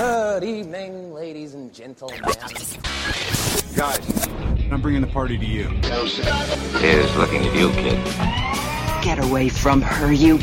Good evening, ladies and gentlemen. Guys, I'm bringing the party to you. Here's looking at you, kid. Get away from her, you.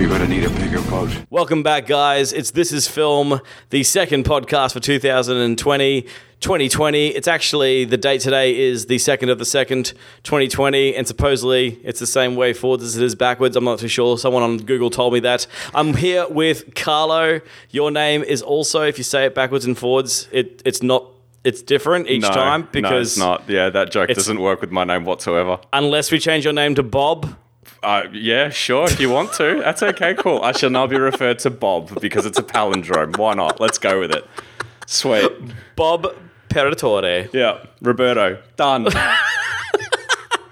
You're gonna need a bigger boat. Welcome back, guys. It's This Is Film, the second podcast for 2020. 2020. It's actually the date today is the second of the second, 2020, and supposedly it's the same way forwards as it is backwards. I'm not too sure. Someone on Google told me that. I'm here with Carlo. Your name is also, if you say it backwards and forwards, it it's not. It's different each no, time no, because it's not. Yeah, that joke doesn't work with my name whatsoever. unless we change your name to Bob, Uh, yeah, sure, if you want to. That's okay, cool. I shall now be referred to Bob because it's a palindrome. Why not? Let's go with it. Sweet. Bob Peratore. Yeah, Roberto. Done.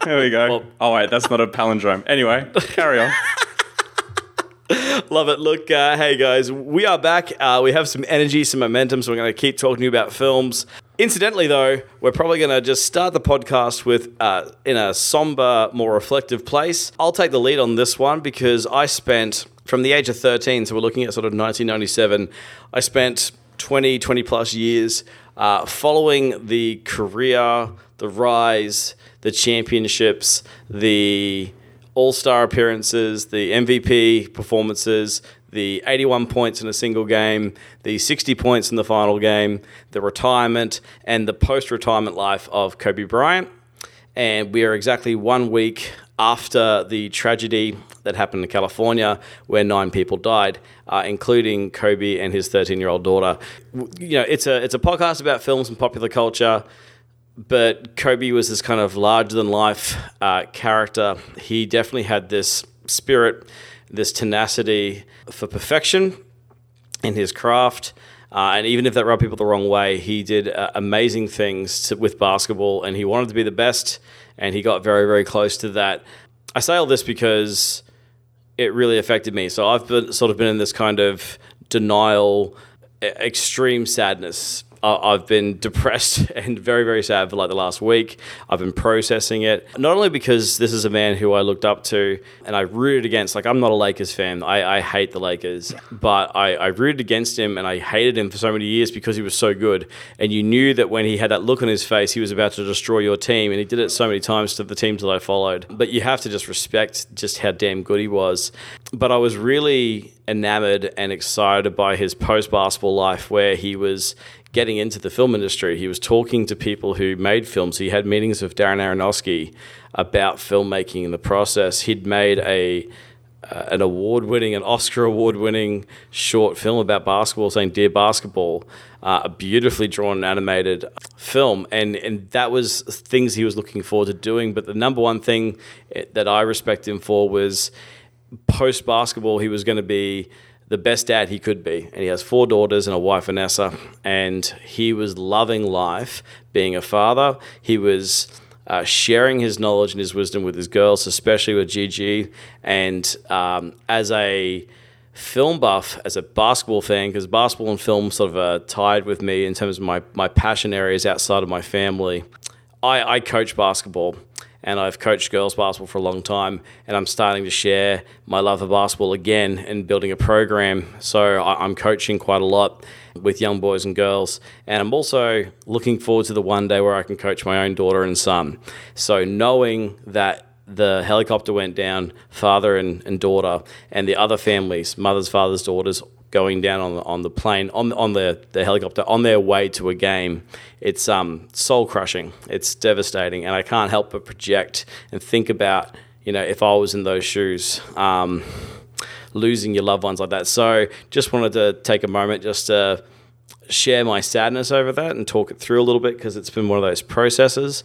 there we go. oh, wait, that's not a palindrome. Anyway, carry on. Love it. Look, uh, hey guys, we are back. Uh, we have some energy, some momentum, so we're going to keep talking to you about films. Incidentally, though, we're probably going to just start the podcast with uh, in a somber, more reflective place. I'll take the lead on this one because I spent from the age of 13, so we're looking at sort of 1997. I spent 20, 20 plus years uh, following the career, the rise, the championships, the all star appearances, the MVP performances, the 81 points in a single game, the 60 points in the final game, the retirement, and the post retirement life of Kobe Bryant. And we are exactly one week after the tragedy that happened in California, where nine people died, uh, including Kobe and his 13 year old daughter. You know, it's a it's a podcast about films and popular culture but Kobe was this kind of larger than life uh, character. He definitely had this spirit, this tenacity for perfection in his craft. Uh, and even if that rubbed people the wrong way, he did uh, amazing things to, with basketball and he wanted to be the best and he got very, very close to that. I say all this because it really affected me. So I've been, sort of been in this kind of denial, extreme sadness. I've been depressed and very, very sad for like the last week. I've been processing it. Not only because this is a man who I looked up to and I rooted against. Like, I'm not a Lakers fan. I, I hate the Lakers. But I, I rooted against him and I hated him for so many years because he was so good. And you knew that when he had that look on his face, he was about to destroy your team. And he did it so many times to the teams that I followed. But you have to just respect just how damn good he was. But I was really enamored and excited by his post basketball life where he was getting into the film industry. He was talking to people who made films. He had meetings with Darren Aronofsky about filmmaking and the process. He'd made a uh, an award-winning, an Oscar award-winning short film about basketball, saying "Dear Basketball," uh, a beautifully drawn, animated film, and and that was things he was looking forward to doing. But the number one thing eh, that I respect him for was post basketball, he was going to be the best dad he could be. And he has four daughters and a wife, Vanessa. And he was loving life, being a father. He was uh, sharing his knowledge and his wisdom with his girls, especially with Gigi. And um, as a film buff, as a basketball fan, because basketball and film sort of uh, tied with me in terms of my, my passion areas outside of my family. I, I coach basketball and I've coached girls basketball for a long time, and I'm starting to share my love of basketball again and building a program. So I'm coaching quite a lot with young boys and girls, and I'm also looking forward to the one day where I can coach my own daughter and son. So knowing that the helicopter went down, father and, and daughter, and the other families, mothers, fathers, daughters, going down on the, on the plane, on, on the, the helicopter, on their way to a game. It's um, soul crushing. It's devastating. And I can't help but project and think about, you know, if I was in those shoes. Um, losing your loved ones like that. So just wanted to take a moment just to share my sadness over that and talk it through a little bit because it's been one of those processes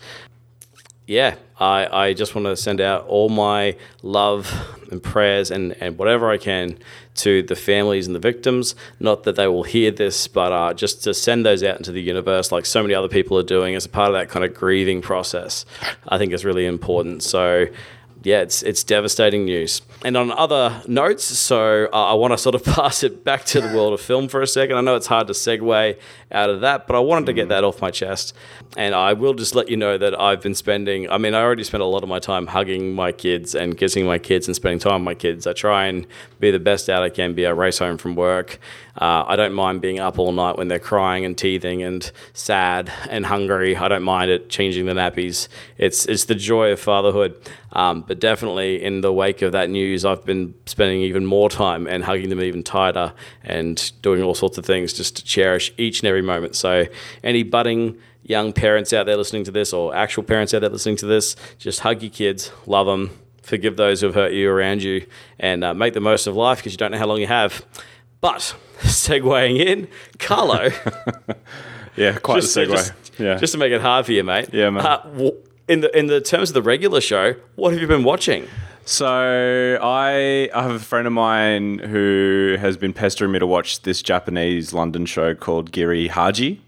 yeah, I, I just want to send out all my love and prayers and, and whatever I can to the families and the victims. Not that they will hear this, but uh, just to send those out into the universe like so many other people are doing as a part of that kind of grieving process, I think is really important. So yeah, it's it's devastating news. And on other notes, so uh, I want to sort of pass it back to the world of film for a second. I know it's hard to segue out of that, but I wanted to get that off my chest. And I will just let you know that I've been spending. I mean, I already spent a lot of my time hugging my kids and kissing my kids and spending time with my kids. I try and be the best dad I can be. I race home from work. Uh, I don't mind being up all night when they're crying and teething and sad and hungry. I don't mind it changing the nappies. It's it's the joy of fatherhood. Um, but definitely in the wake of that news, I've been spending even more time and hugging them even tighter and doing all sorts of things just to cherish each and every moment. So any budding young parents out there listening to this or actual parents out there listening to this, just hug your kids, love them, forgive those who have hurt you around you, and uh, make the most of life because you don't know how long you have. But segueing in, Carlo, Yeah, quite just, a segue. just, yeah. just to make it hard for you, mate. Yeah, man. Uh, in the in the terms of the regular show, what have you been watching? So I I have a friend of mine who has been pestering me to watch this Japanese London show called Giri Haji,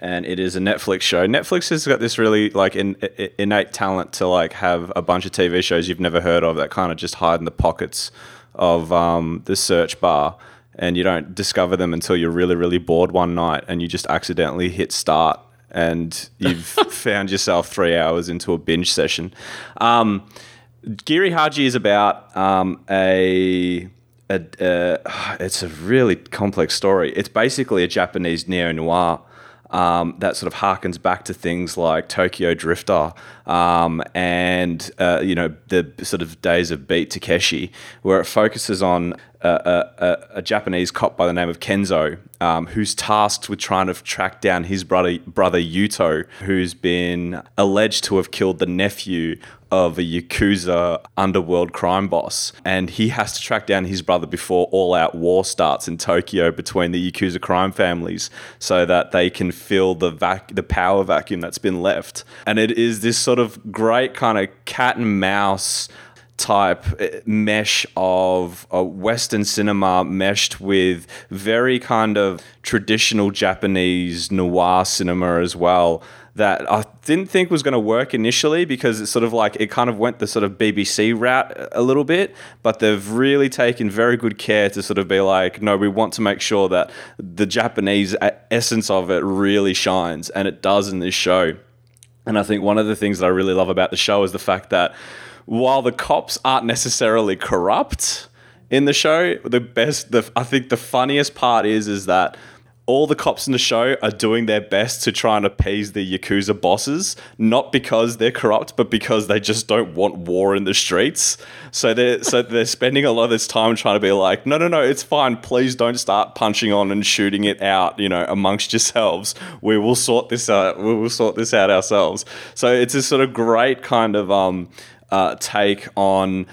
and it is a Netflix show. Netflix has got this really like in, i- innate talent to like have a bunch of TV shows you've never heard of that kind of just hide in the pockets of um, the search bar, and you don't discover them until you're really really bored one night and you just accidentally hit start and you've found yourself three hours into a binge session. Um, Giri Haji is about um, a, a, uh, it's a really complex story. It's basically a Japanese neo noir. Um, that sort of harkens back to things like Tokyo Drifter um, and uh, you know the sort of days of Beat Takeshi, where it focuses on a, a, a, Japanese cop by the name of Kenzo, um, who's tasked with trying to track down his brother brother Yuto, who's been alleged to have killed the nephew of a Yakuza underworld crime boss. And he has to track down his brother before all out war starts in Tokyo between the Yakuza crime families so that they can fill the vac- the power vacuum that's been left. And it is this sort of great kind of cat and mouse type uh, mesh of uh, Western cinema meshed with very kind of traditional Japanese noir cinema as well. That I didn't think was going to work initially because it's sort of like it kind of went the sort of BBC route a little bit, but they've really taken very good care to sort of be like, no, we want to make sure that the Japanese essence of it really shines, and it does in this show. And I think one of the things that I really love about the show is the fact that while the cops aren't necessarily corrupt in the show, the best, the I think the funniest part is is that all the cops in the show are doing their best to try and appease the yakuza bosses, not because they're corrupt, but because they just don't want war in the streets. So they're so they're spending a lot of this time trying to be like, no, no, no, it's fine. Please don't start punching on and shooting it out, you know, amongst yourselves. We will sort this out. We will sort this out ourselves. So it's a sort of great kind of um, uh, take on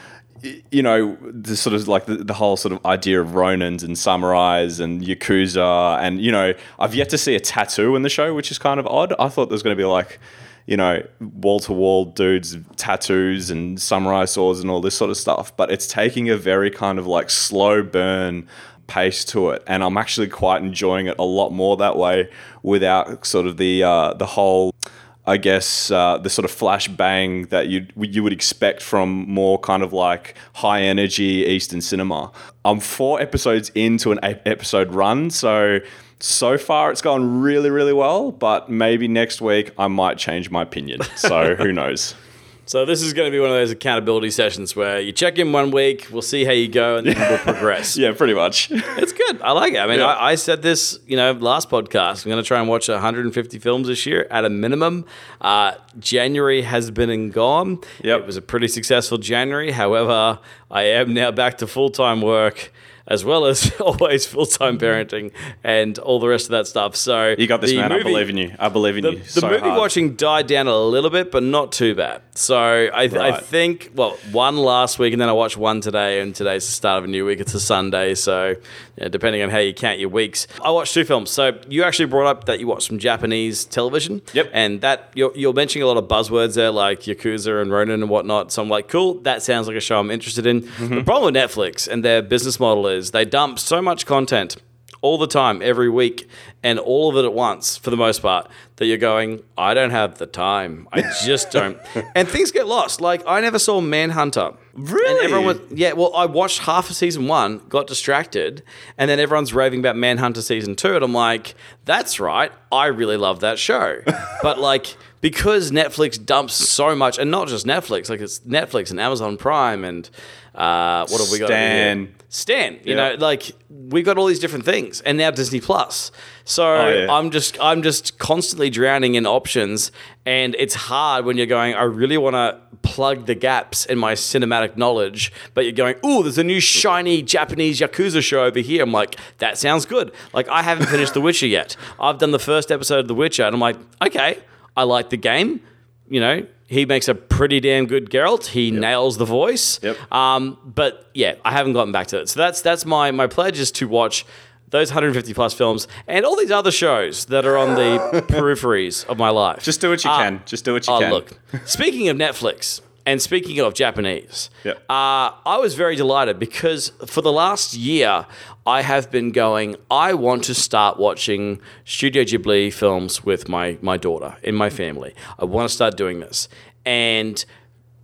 you know the sort of like the, the whole sort of idea of ronins and samurais and yakuza and you know i've yet to see a tattoo in the show which is kind of odd. I thought there was going to be like you know wall-to-wall dudes tattoos and samurai swords and all this sort of stuff but it's taking a very kind of like slow burn pace to it and i'm actually quite enjoying it a lot more that way without sort of the uh, the whole I guess uh, the sort of flash bang that you you would expect from more kind of like high energy Eastern cinema. I'm four episodes into an eight episode run, so so far it's gone really really well. But maybe next week I might change my opinion. So who knows? So this is going to be one of those accountability sessions where you check in one week, we'll see how you go, and then we'll progress. Yeah, pretty much. It's good. I like it. I mean, Yeah. I, I said this, you know, last podcast. I'm going to try and watch 150 films this year at a minimum. Uh, January has been and gone. Yep. It was a pretty successful January. However, I am now back to full time work. As well as always full time parenting and all the rest of that stuff. So You got this, man. I believe in you. I believe in the, you. the so movie hard. watching died down a little bit, but not too bad. So I, I Right. think, well, one last week, and then I watched one today, and today's the start of a new week. It's a Sunday, so yeah, depending on how you count your weeks, I watched two films. So you actually brought up that you watched some Japanese television. Yep. And that you're, you're mentioning a lot of buzzwords there, like Yakuza and Ronin and whatnot. So I'm like, cool, that sounds like a show I'm interested in. Mm-hmm. The problem with Netflix and their business model is they dump so much content all the time, every week, and all of it at once for the most part. That you're going, I don't have the time. I just don't. and things get lost. Like I never saw Mindhunter. Really? And everyone was, yeah. Well, I watched half of season one, got distracted, and then everyone's raving about Mindhunter season two, and I'm like, that's right. I really love that show, but like because Netflix dumps so much, and not just Netflix, like it's Netflix and Amazon Prime and uh, what have we got? Stan. Stan. You know, like we've got all these different things, and now Disney Plus. So Oh, yeah. I'm just I'm just constantly drowning in options, and it's hard when you're going. I really want to plug the gaps in my cinematic knowledge, but you're going, oh, there's a new shiny Japanese yakuza show over here. I'm like, that sounds good. Like I haven't finished The Witcher yet. I've done the first episode of The Witcher, and I'm like, okay, I like the game. You know, he makes a pretty damn good Geralt. He nails the voice. Yep. Um, but yeah, I haven't gotten back to it. So that's that's my my pledge is to watch those 150 plus films and all these other shows that are on the peripheries of my life. Just do what you Uh, can. Just do what you can. oh, can. look. Speaking of Netflix and speaking of Japanese, Yep. uh, I was very delighted because for the last year, I have been going, I want to start watching Studio Ghibli films with my, my daughter in my family. I want to start doing this. And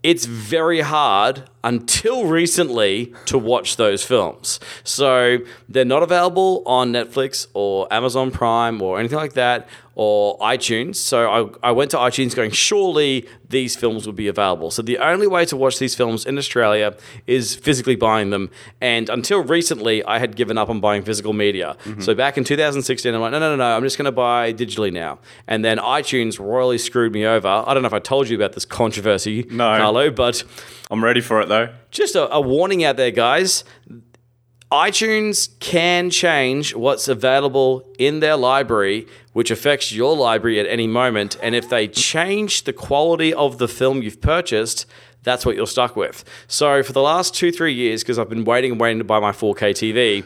it's very hard until recently to watch those films. So they're not available on Netflix or Amazon Prime or anything like that or iTunes. So I, I went to iTunes going, surely these films would be available. So the only way to watch these films in Australia is physically buying them. And until recently, I had given up on buying physical media. Mm-hmm. So back in 2016, I'm like, no, no, no, no, I'm just going to buy digitally now. And then iTunes royally screwed me over. I don't know if I told you about this controversy, No. Carlo, but I'm ready for it though. Just a, a warning out there, guys. iTunes can change what's available in their library, which affects your library at any moment. And if they change the quality of the film you've purchased, that's what you're stuck with. So for the last two, three years, because I've been waiting and waiting to buy my 4K TV,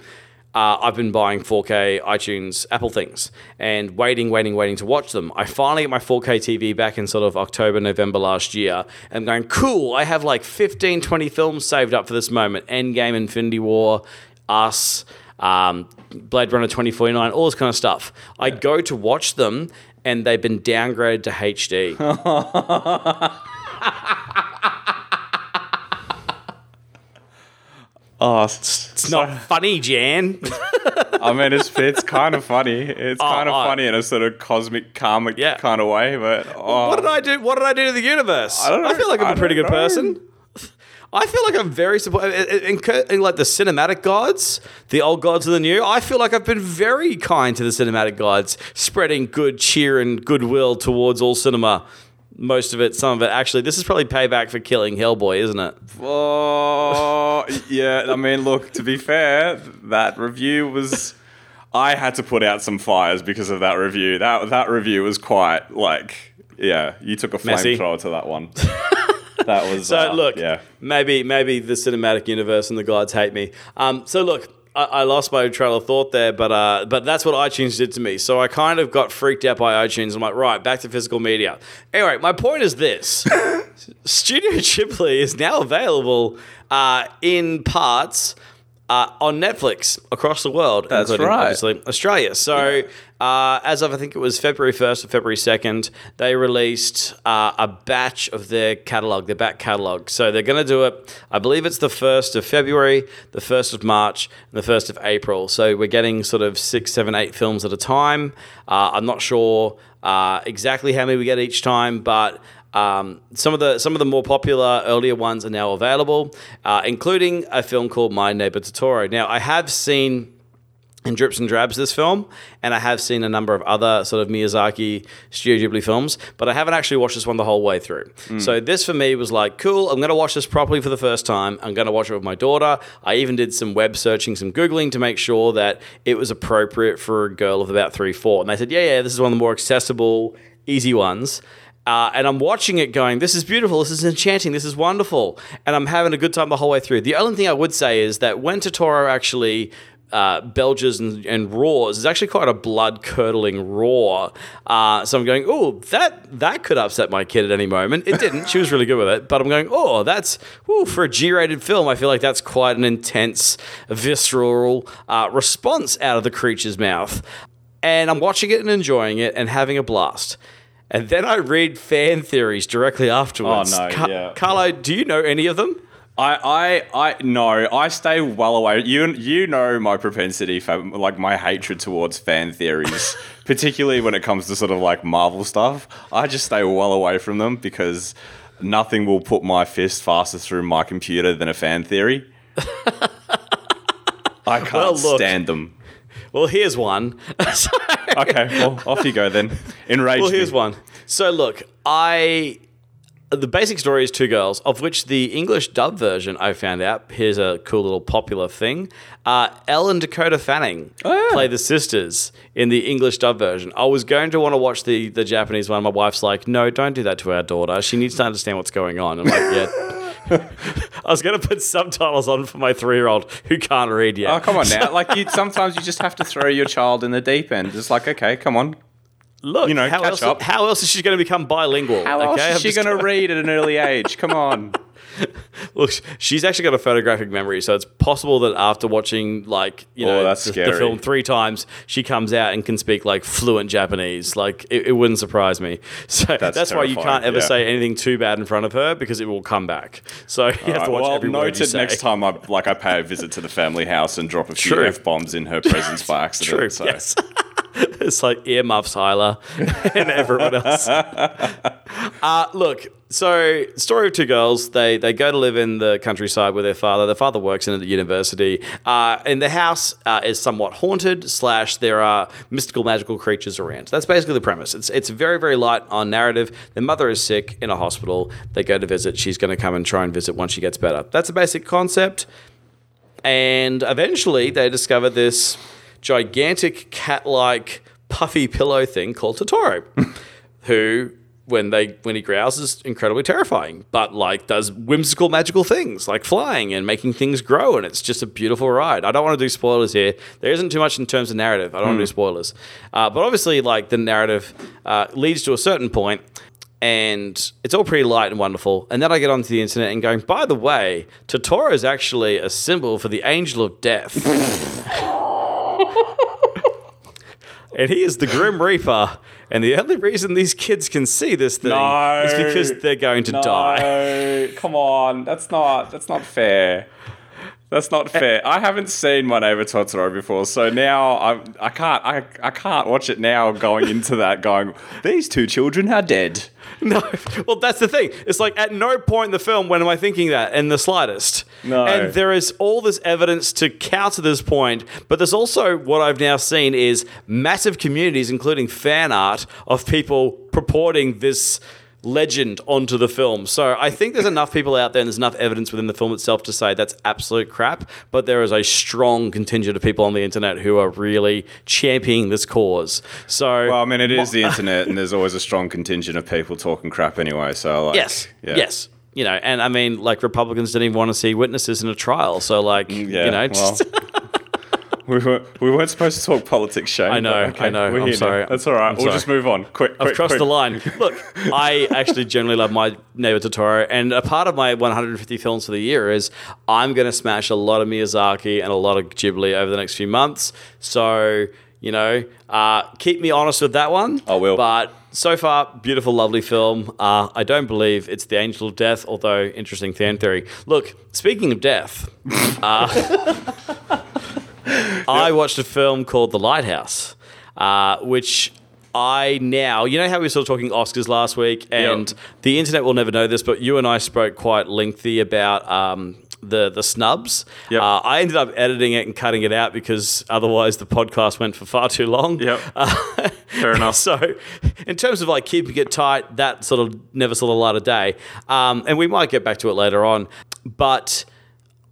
uh, I've been buying 4K iTunes Apple things and waiting, waiting, waiting to watch them. I finally get my 4K TV back in sort of October, November last year. And I'm going, cool, I have like 15, 20 films saved up for this moment Endgame, Infinity War, Us, um, Blade Runner 2049, all this kind of stuff. I go to watch them and they've been downgraded to HD. Oh, it's, not funny, Jan. I mean, it's it's kind of funny. It's oh, kind of oh. funny in a sort of cosmic, karmic Yeah. kind of way. But oh, What did I do? What did I do to the universe? I, don't know. feel like I'm I a pretty good know. person. I feel like I'm very supportive. In, in, in like the cinematic gods, the old gods and the new, I feel like I've been very kind to the cinematic gods, spreading good cheer and goodwill towards all cinema. Most of it, some of it. Actually, this is probably payback for killing Hellboy, isn't it? Oh, yeah. I mean, look. To be fair, that review was. I had to put out some fires because of that review. That that review was quite like, yeah. You took a flamethrower to that one. that was. So uh, look, yeah. maybe maybe the cinematic universe and the gods hate me. Um, so look, I, I lost my trail of thought there, but uh, but that's what iTunes did to me. So I kind of got freaked out by iTunes. I'm like, right, back to physical media. Anyway, my point is this: Studio Ghibli is now available uh, in parts. Uh, on Netflix across the world, That's including right. obviously Australia. So, uh, as of I think it was February 1st or February 2nd, they released uh, a batch of their catalog, their back catalog. So, they're going to do it, I believe it's the 1st of February, the 1st of March, and the 1st of April. So, we're getting sort of six, seven, eight films at a time. Uh, I'm not sure uh, exactly how many we get each time, but um, some of the some of the more popular earlier ones are now available, uh, including a film called My Neighbor Totoro. Now, I have seen in drips and drabs this film, and I have seen a number of other sort of Miyazaki Studio Ghibli films, but I haven't actually watched this one the whole way through. So this for me was like, cool, I'm going to watch this properly for the first time. I'm going to watch it with my daughter. I even did some web searching, some Googling to make sure that it was appropriate for a girl of about three, four. And they said, yeah, yeah, this is one of the more accessible, easy ones. Uh, and I'm watching it going, this is beautiful, this is enchanting, this is wonderful. And I'm having a good time the whole way through. The only thing I would say is that when Totoro actually uh, belches and, and roars is actually quite a blood curdling roar. Uh, so I'm going, oh, that that could upset my kid at any moment. It didn't. she was really good with it. But I'm going, oh, that's whew, for a G-rated film. I feel like that's quite an intense, visceral uh, response out of the creature's mouth. And I'm watching it and enjoying it and having a blast. And then I read fan theories directly afterwards. Oh, no, yeah. Carlo, do you know any of them? I, I, I no, I stay well away. You, you know my propensity for like my hatred towards fan theories, particularly when it comes to sort of like Marvel stuff. I just stay well away from them because nothing will put my fist faster through my computer than a fan theory. I can't Well, stand them. Well, here's one. Okay, well, off you go then. Enrage well, here's me. one. So, look, I. The basic story is two girls, of which the English dub version I found out. Here's a cool little popular thing. Uh, Elle and Dakota Fanning Oh, play the sisters in the English dub version. I was going to want to watch the, the Japanese one. My wife's like, no, don't do that to our daughter. She needs to understand what's going on. I'm like, yeah. I was going to put subtitles on for my three year old who can't read yet. Oh, come on now. Like, you, sometimes you just have to throw your child in the deep end. It's like, okay, come on. Look, you know, how, catch else, up. how else is she going to become bilingual? How okay? else I'm is she going to read at an early age? Come on. Look, she's actually got a photographic memory, so it's possible that after watching like you Oh, know that's the, the film three times, she comes out and can speak like fluent Japanese. Like it, it wouldn't surprise me. So that's, why you can't ever yeah. say anything too bad in front of her because it will come back. So you have to watch well, every word you noted say. next time I like I pay a visit to the family house and drop a few f bombs in her presence by accident. True. so. Yes. it's like earmuffs, Hyla, and everyone else. uh, look, so story of two girls. They they go to live in the countryside with their father. Their father works in a university, uh, and the house uh, is somewhat haunted. Slash, there are mystical, magical creatures around. That's basically the premise. It's it's very very light on narrative. Their mother is sick in a hospital. They go to visit. She's going to come and try and visit once she gets better. That's a basic concept. And eventually they discover this gigantic cat like puffy pillow thing called Totoro, who when they when he growls is incredibly terrifying, but like does whimsical magical things like flying and making things grow, and it's just a beautiful ride. I don't want to do spoilers here. There isn't too much in terms of narrative. I don't want to do spoilers, uh, but obviously like the narrative uh, leads to a certain point, and it's all pretty light and wonderful. And then I get onto the internet and going, by the way, Totoro is actually a symbol for the angel of death. and he is the Grim Reaper. And the only reason these kids can see this thing No. is because they're going to die. No, come on. That's not that's not fair. That's not eh. fair. I haven't seen My Neighbor Totoro before, so now I'm, I can't I, I can't watch it now going into that going these two children are dead. No, well, that's the thing. It's like at no point in the film when am I thinking that in the slightest. No. And there is all this evidence to counter this point, but there's also what I've now seen is massive communities, including fan art, of people purporting this legend onto the film. So I think there's enough people out there and there's enough evidence within the film itself to say that's absolute crap, but there is a strong contingent of people on the internet who are really championing this cause. So Well, I mean, it is the internet, and there's always a strong contingent of people talking crap anyway. So, like, Yes. yeah. Yes. You know, and I mean, like Republicans didn't even want to see witnesses in a trial. So, like, Mm, Yeah, you know, well, just, we, were, we weren't supposed to talk politics, Shane. I know, but I know, we're I'm here now. sorry. That's all right. I'm we'll sorry. just move on. Quick, quick I've crossed quick. the line. Look, I actually generally love my neighbor Totoro, and a part of my 150 films for the year is I'm going to smash a lot of Miyazaki and a lot of Ghibli over the next few months. So, you know, uh, keep me honest with that one. I will. But so far, beautiful, lovely film. Uh, I don't believe it's the Angel of Death, although interesting fan theory. Look, speaking of death, uh, I watched a film called The Lighthouse, uh, which I now, you know how we were sort of talking Oscars last week, and Yep. the internet will never know this, but you and I spoke quite lengthy about um, the the snubs. Yep. Uh, I ended up editing it and cutting it out because otherwise the podcast went for far too long. Yep. Uh, Fair enough. So, in terms of like keeping it tight, that sort of never saw the light of day. Um, and we might get back to it later on. But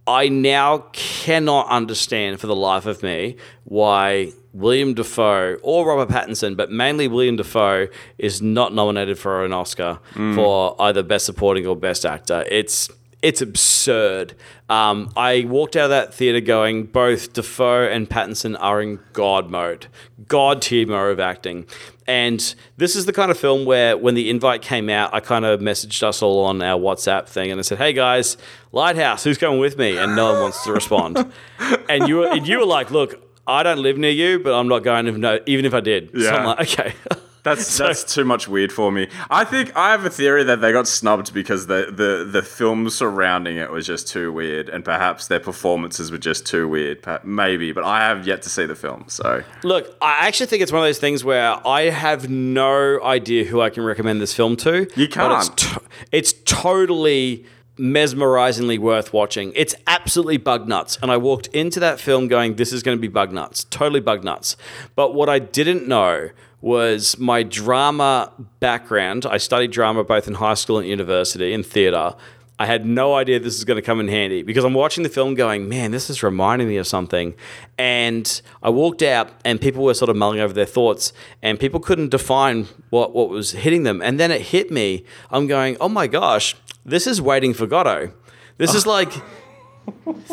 I now cannot understand for the life of me why William Dafoe or Robert Pattinson, but mainly William Dafoe, is not nominated for an Oscar Mm. for either Best Supporting or Best Actor. It's it's absurd. Um, I walked out of that theater going, both Dafoe and Pattinson are in God mode, God tier mode of acting. And this is the kind of film where, when the invite came out, I kind of messaged us all on our WhatsApp thing, and I said, "Hey guys, Lighthouse, who's coming with me?" And no one wants to respond. and you were, and you were like, "Look, I don't live near you, but I'm not going to know, even if I did." So I'm Yeah. like, "Okay." That's that's too much weird for me. I think I have a theory that they got snubbed because the, the, the film surrounding it was just too weird, and perhaps their performances were just too weird. Maybe, but I have yet to see the film, so Look, I actually think it's one of those things where I have no idea who I can recommend this film to. You but It's, can't. to- it's totally mesmerizingly worth watching. It's absolutely bug nuts. And I walked into that film going, this is going to be bug nuts. Totally bug nuts. But what I didn't know was my drama background. I studied drama both in high school and university in theater. I had no idea this was going to come in handy because I'm watching the film going, man, this is reminding me of something. And I walked out and people were sort of mulling over their thoughts and people couldn't define what, what was hitting them. And then it hit me. I'm going, oh my gosh, this is Waiting for Godot. This is ah. like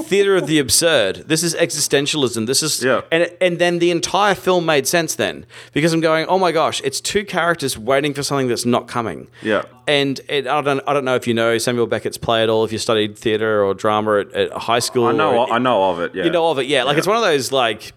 theater of the absurd. This is existentialism. This is Yeah. and and then the entire film made sense then because I'm going, oh my gosh, it's two characters waiting for something that's not coming. Yeah. And it, I don't I don't know if you know Samuel Beckett's play at all. If you studied theater or drama at, at high school, I know or- I know of it. Yeah, you know of it. Yeah, like it's one of those like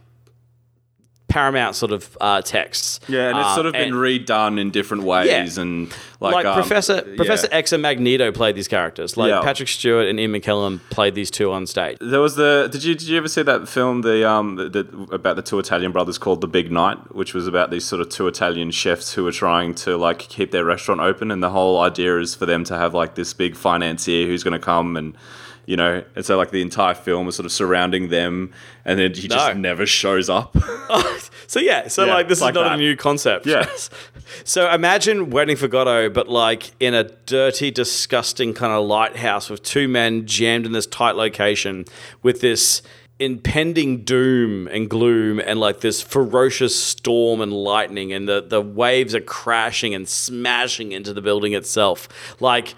paramount sort of uh, texts. Yeah, and it's Uh, sort of been redone in different ways, yeah. and like, like, um, Professor yeah. Professor X and Magneto played these characters. Like Yeah. Patrick Stewart and Ian McKellen played these two on stage. There was the. Did you did you ever see that film the um the, the, about the two Italian brothers called The Big Night, which was about these sort of two Italian chefs who were trying to like keep their restaurant open, and the whole idea is for them to have like this big financier who's going to come and. You know, and so like the entire film is sort of surrounding them, and then he just No. never shows up. So yeah, so Yeah, like this like is not a new concept. Yes. so imagine Waiting for Godot, but like in a dirty, disgusting kind of lighthouse with two men jammed in this tight location with this impending doom and gloom and like this ferocious storm and lightning and the, the waves are crashing and smashing into the building itself. Like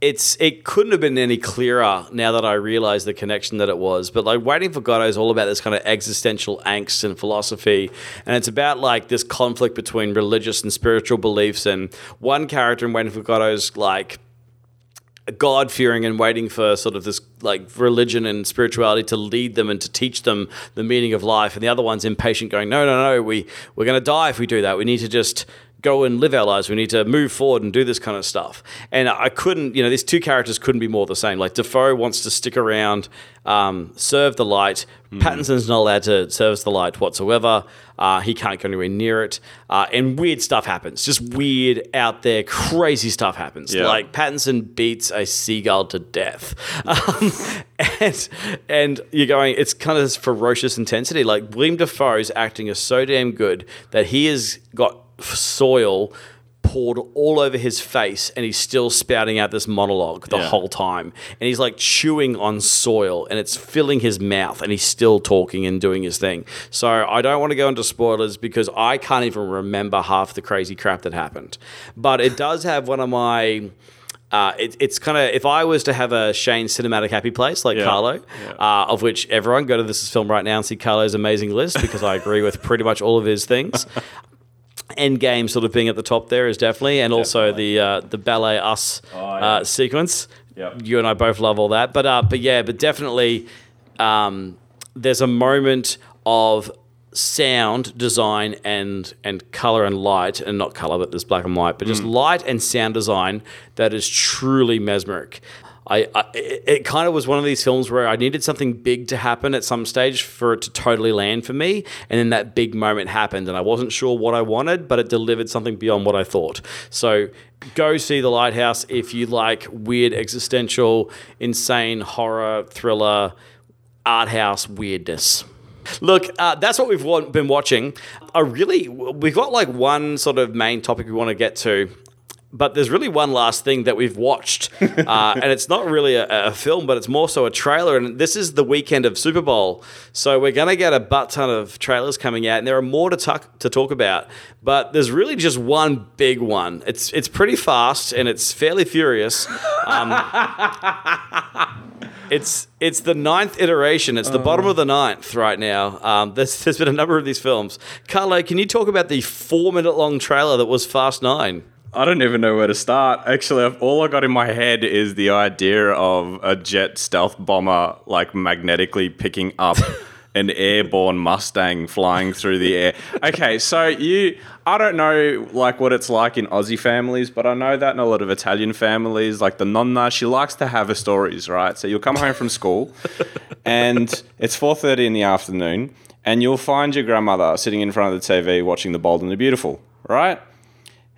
it's it couldn't have been any clearer now that I realize the connection that it was. But like Waiting for Godot is all about this kind of existential angst and philosophy, and it's about like this conflict between religious and spiritual beliefs. And one character in Waiting for Godot is like God fearing and waiting for sort of this like religion and spirituality to lead them and to teach them the meaning of life, and the other one's impatient, going, "No, no, no, we we're going to die if we do that. We need to just." Go and live our lives. We need to move forward and do this kind of stuff. And I couldn't, you know, these two characters couldn't be more the same. Like Dafoe wants to stick around, um, serve the light. Pattinson's not allowed to service the light whatsoever. Uh, he can't go anywhere near it. Uh, and weird stuff happens. Just weird, out there, crazy stuff happens. Yeah. Like Pattinson beats a seagull to death. Um, and and you're going, it's kind of this ferocious intensity. Like William Dafoe's acting is so damn good that he has got soil poured all over his face and he's still spouting out this monologue the Yeah. whole time. And he's like chewing on soil and it's filling his mouth and he's still talking and doing his thing. So I don't want to go into spoilers because I can't even remember half the crazy crap that happened. But it does have one of my. Uh, it, it's kind of if I was to have a Shane cinematic happy place like Yeah. Carlo, uh, of which everyone go to this film right now and see Carlo's amazing list because I agree with pretty much all of his things. Endgame sort of being at the top there is definitely, and also the uh, the ballet us uh, sequence. Yep. You and I both love all that, but uh, but yeah, but definitely, um, there's a moment of sound design and and color and light and not color but there's black and white but just light and sound design that is truly mesmeric I, I it, kind of was one of these films where I needed something big to happen at some stage for it to totally land for me, and then that big moment happened, and I wasn't sure what I wanted, but it delivered something beyond what I thought. So go see The Lighthouse if you like weird existential, insane horror thriller, art house weirdness. Look, uh, that's what we've been watching. I really, we've got like one sort of main topic we want to get to, but there's really one last thing that we've watched, uh, and it's not really a, a film, but it's more so a trailer. And this is the weekend of Super Bowl, so we're gonna get a butt ton of trailers coming out, and there are more to talk to talk about. But there's really just one big one. It's it's pretty fast and it's fairly furious. Um, it's it's the ninth iteration. It's the bottom of the ninth right now. Um, there's, there's been a number of these films. Carlo, can you talk about the four minute long trailer that was Fast Nine? I don't even know where to start. Actually, I've- all I got in my head is the idea of a jet stealth bomber like magnetically picking up an airborne Mustang flying through the air. Okay, so you, I don't know like what it's like in Aussie families, but I know that in a lot of Italian families, like the nonna, she likes to have her stories, right? So you'll come home from school, and it's four thirty in the afternoon, and you'll find your grandmother sitting in front of the TV watching The Bold and the Beautiful, right?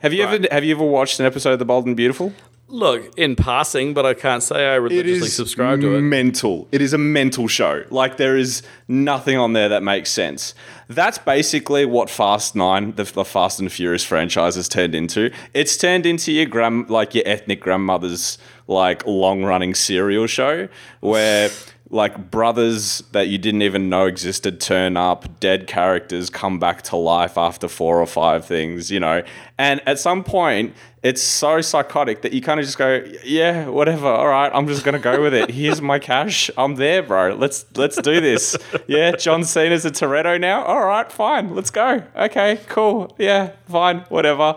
Have you Right. ever have you ever watched an episode of The Bold and Beautiful? Look, in passing, but I can't say I religiously subscribe to it. mental. It is a mental show. Like there is nothing on there that makes sense. That's basically what Fast Nine, the, the Fast and Furious franchise, has turned into. It's turned into your grand, like your ethnic grandmother's like long running serial show where. Like brothers that you didn't even know existed turn up, dead characters come back to life after four or five things, you know. And at some point, it's so psychotic that you kind of just go, yeah, whatever. All right, I'm just gonna go with it. Here's my cash. I'm there, bro. Let's let's do this. Yeah, John Cena's a Toretto now. All right, fine. Let's go. Okay, cool. Yeah, fine. Whatever.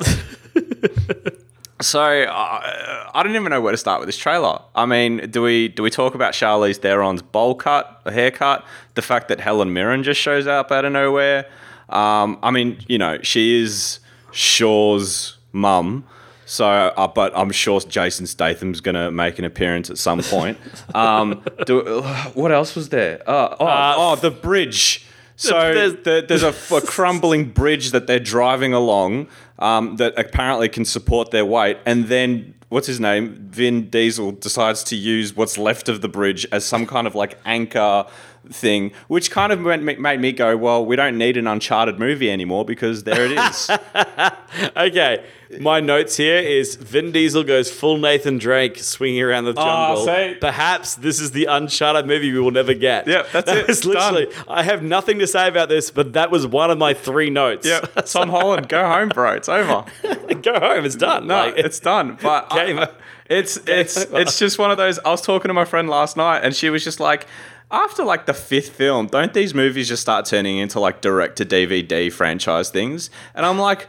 So uh, I don't even know where to start with this trailer. I mean, do we do we talk about Charlize Theron's bowl cut, a haircut, the fact that Helen Mirren just shows up out of nowhere? Um, I mean, you know, she is Shaw's mum, so uh, but I'm sure Jason Statham's gonna make an appearance at some point. Um, do, what else was there? Uh, oh, oh, the bridge. So there's- there- there's a, a crumbling bridge that they're driving along um, that apparently can support their weight, and then what's his name? Vin Diesel decides to use what's left of the bridge as some kind of like anchor thing, which kind of made me, made me go, well, we don't need an Uncharted movie anymore because there it is. Okay, my notes here is Vin Diesel goes full Nathan Drake swinging around the Ah, jungle. see? Perhaps this is the Uncharted movie we will never get. Yep, that's That it. was literally. Done. I have nothing to say about this, but that was one of my three notes. yep, Tom Holland, go home, bro. It's over. go home. It's done. No, Like, it's done. But I- Game- it's it's it's just one of those. I was talking to my friend last night, and she was just like, after like the fifth film, don't these movies just start turning into like direct to DVD franchise things? And I'm like.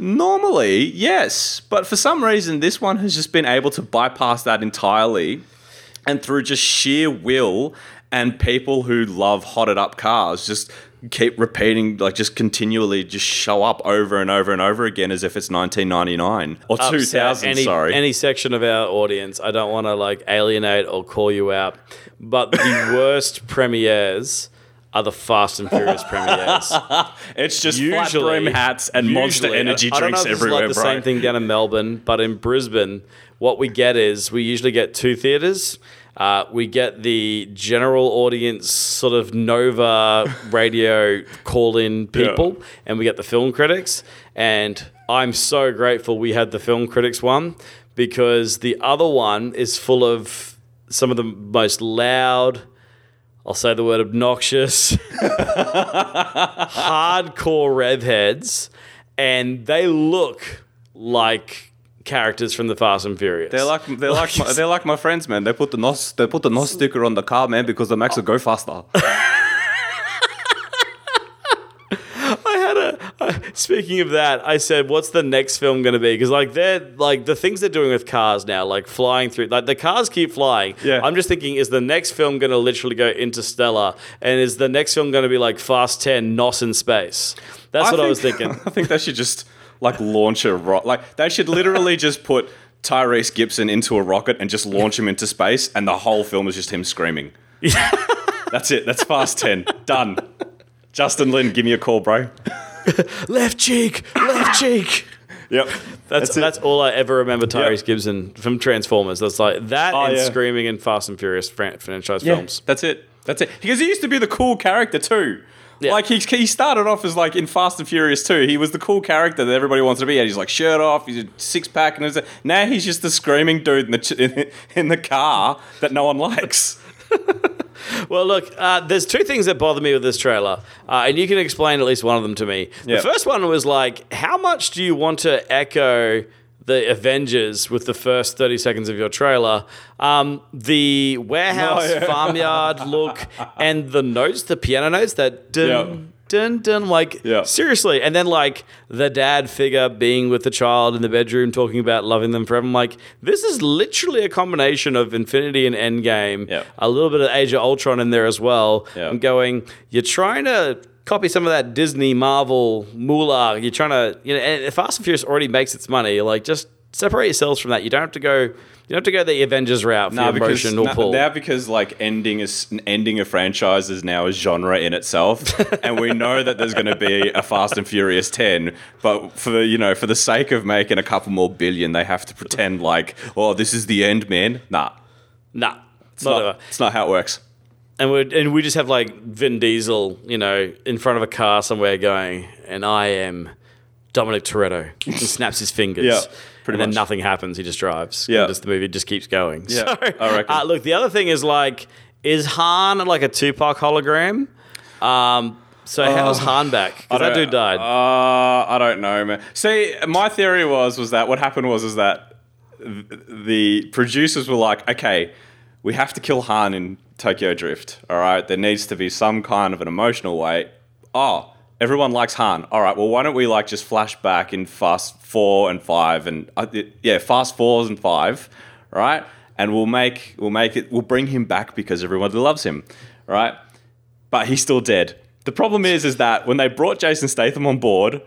Normally, yes, but for some reason, this one has just been able to bypass that entirely, and through just sheer will and people who love hotted up cars, just keep repeating, like just continually, just show up over and over and over again as if it's 1999 or upset 2000. Any, sorry, any section of our audience. I don't want to like alienate or call you out, but the worst premieres are the Fast and Furious premieres. it's just usually flat brim hats and Monster usually- Energy I don't know drinks if everywhere, like the bro. same thing down in Melbourne, but in Brisbane, what we get is we usually get two theaters. Uh, we get the general audience sort of Nova radio call in people, and we get the film critics. And I'm so grateful we had the film critics one because the other one is full of some of the most loud. I'll say the word obnoxious, hardcore rev heads, and they look like characters from the Fast and Furious. They're like they're like my, they're like my friends, man. They put the nos they put the nos sticker on the car, man, because it makes it go faster. I had a. Uh, speaking of that, I said, "What's the next film going to be?" Because like they're like the things they're doing with cars now, like flying through, like the cars keep flying. Yeah. I'm just thinking, is the next film going to literally go interstellar, and is the next film going to be like Fast Ten, Nos in space? That's what I was thinking. I think they should just like launch a rocket. Like they should literally just put Tyrese Gibson into a rocket and just launch him into space, and the whole film is just him screaming. That's it. That's Fast Ten. Done. Justin Lin, give me a call, bro. left cheek, left cheek. Yep. That's it. that's, all I ever remember Tyrese Yep. Gibson from Transformers. That's like that Oh, and yeah. screaming in Fast and Furious franchise Yeah, films. That's it. That's it. Because he used to be the cool character too. Yeah. Like he he started off as like in Fast and Furious 2, he was the cool character that everybody wants to be. And he's like shirt off, he's a six pack, and everything. now he's just the screaming dude in the ch- in, in the car that no one likes. Well, look, uh, there's two things that bother me with this trailer, uh, and you can explain at least one of them to me. The first one was like, how much do you want to echo the Avengers with the first 30 seconds of your trailer? Um, the warehouse, Oh, yeah. farmyard look, and the notes, the piano notes, that dun, Yeah. dun, dun, like, Yeah. seriously. And then, like, the dad figure being with the child in the bedroom, talking about loving them forever. I'm like, this is literally a combination of Infinity and Endgame a little bit of Age of Ultron in there as well. Yeah. I'm going, you're trying to copy some of that Disney Marvel moolah. You're trying to, you know, and Fast and Furious already makes its money. Like, just separate yourselves from that. You don't have to go. You don't have to go the Avengers route for Nah, because emotional na- pull. now because like ending is ending a franchise is now a genre in itself, and we know that there's going to be a Fast and Furious ten. But for the you know for the sake of making a couple more billion, they have to pretend like oh this is the end, man. Nah, nah, it's not not, it's not how it works. And we and we just have like Vin Diesel, you know, in front of a car somewhere going, and I am Dominic Toretto. He snaps his fingers. Yeah, pretty and then much. nothing happens. He just drives. Yeah. Just the movie just keeps going. Yeah, So, I reckon. Uh, look, the other thing is like, is Han like a Tupac hologram? Um, so how's Han back? Because that dude died. Uh, I don't know, man. See, my theory was was that what happened was is that th- the producers were like, okay, we have to kill Han in Tokyo Drift. All right, there needs to be some kind of an emotional way. Oh, everyone likes Han. All right, well, why don't we like just flash back in Fast Four and Five and uh, yeah, Fast Fours and Five, right? And we'll make we'll make it we'll bring him back because everyone loves him, right? But he's still dead. The problem is, is that when they brought Jason Statham on board,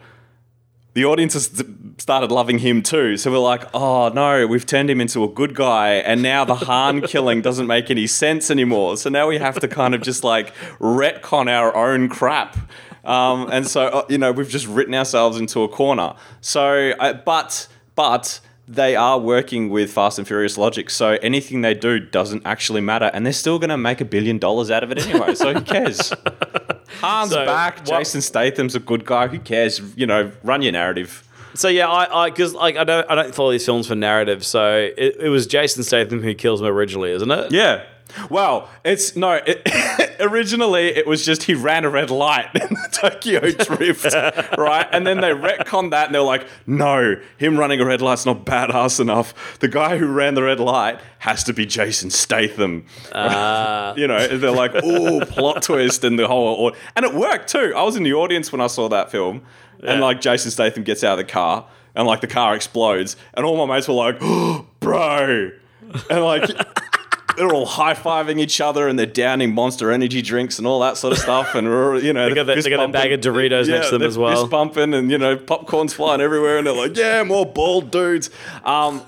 the audience has started loving him too. So we're like, oh no, we've turned him into a good guy, and now the Han killing doesn't make any sense anymore. So now we have to kind of just like retcon our own crap. Um, and so uh, you know we've just written ourselves into a corner. So, uh, but but they are working with Fast and Furious logic, so anything they do doesn't actually matter, and they're still going to make a billion dollars out of it anyway. So who cares? Han's So, back. what- Jason Statham's a good guy. Who cares? You know, run your narrative. So yeah, I because like I don't I don't follow these films for narrative. So it, it was Jason Statham who kills him originally, isn't it? Yeah. Well, it's no. It, originally, it was just he ran a red light in the Tokyo Drift, right? And then they retconned that, and they're like, "No, him running a red light's not badass enough. The guy who ran the red light has to be Jason Statham." Ah. you know, they're like, "Oh, plot twist," and the whole, and it worked too. I was in the audience when I saw that film, and like Jason Statham gets out of the car, and like the car explodes, and all my mates were like, oh, "Bro," and like they're all high fiving each other and they're downing monster energy drinks and all that sort of stuff. And we're, you know, They got, the, they got a bag of. Doritos next to them as well. Fist bumping and you know popcorn's flying everywhere, and they're like, "Yeah, more bald dudes." Um,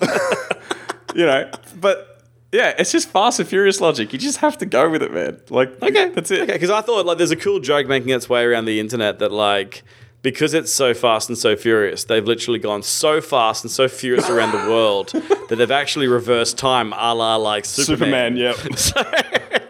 you know, but yeah, it's just Fast and Furious logic. You just have to go with it, man. Like, okay, that's it. Okay, because I thought like there's a cool joke making its way around the internet that like because it's so fast and so furious, they've literally gone so fast and so furious around the world that they've actually reversed time, a la like Superman, Superman. yep.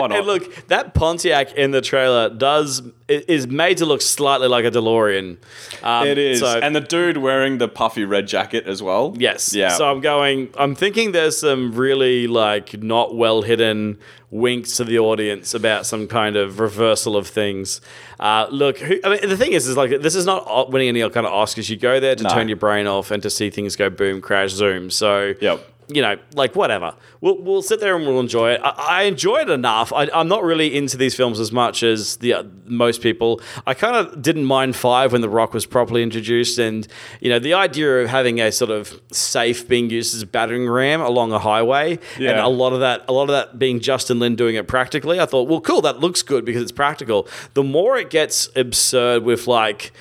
Why not? And look, that Pontiac in the trailer does is made to look slightly like a DeLorean. Um, it is, so- and the dude wearing the puffy red jacket as well. Yes. yeah. So I'm going. I'm thinking there's some really like not well hidden winks to the audience about some kind of reversal of things. Uh, look, who, I mean, the thing is, is like this is not winning any kind of Oscars. You go there to No. turn your brain off and to see things go boom, crash, zoom. So Yep. You know, like whatever. We'll, we'll sit there and we'll enjoy it. I, I enjoy it enough. I, I'm not really into these films as much as the uh, most people. I kind of didn't mind Five when The Rock was properly introduced, and you know the idea of having a sort of safe being used as a battering ram along a highway, and a lot of that, a lot of that being Justin Lin doing it practically. I thought, well, cool, that looks good because it's practical. The more it gets absurd with like.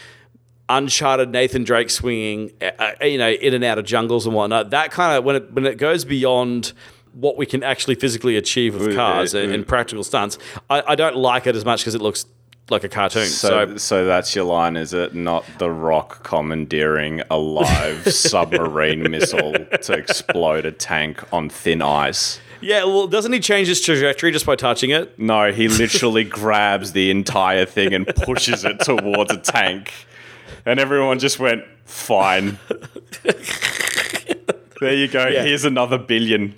Uncharted Nathan Drake swinging, uh, uh, you know, in and out of jungles and whatnot. That kind of when it when it goes beyond what we can actually physically achieve with cars and, and practical stunts, I, I don't like it as much because it looks like a cartoon. So, So, so, that's your line, is it? Not the Rock commandeering a live submarine missile to explode a tank on thin ice. Yeah, well, doesn't he change his trajectory just by touching it? No, he literally grabs the entire thing and pushes it towards a tank. And everyone just went, fine. there you go. Yeah. Here's another billion.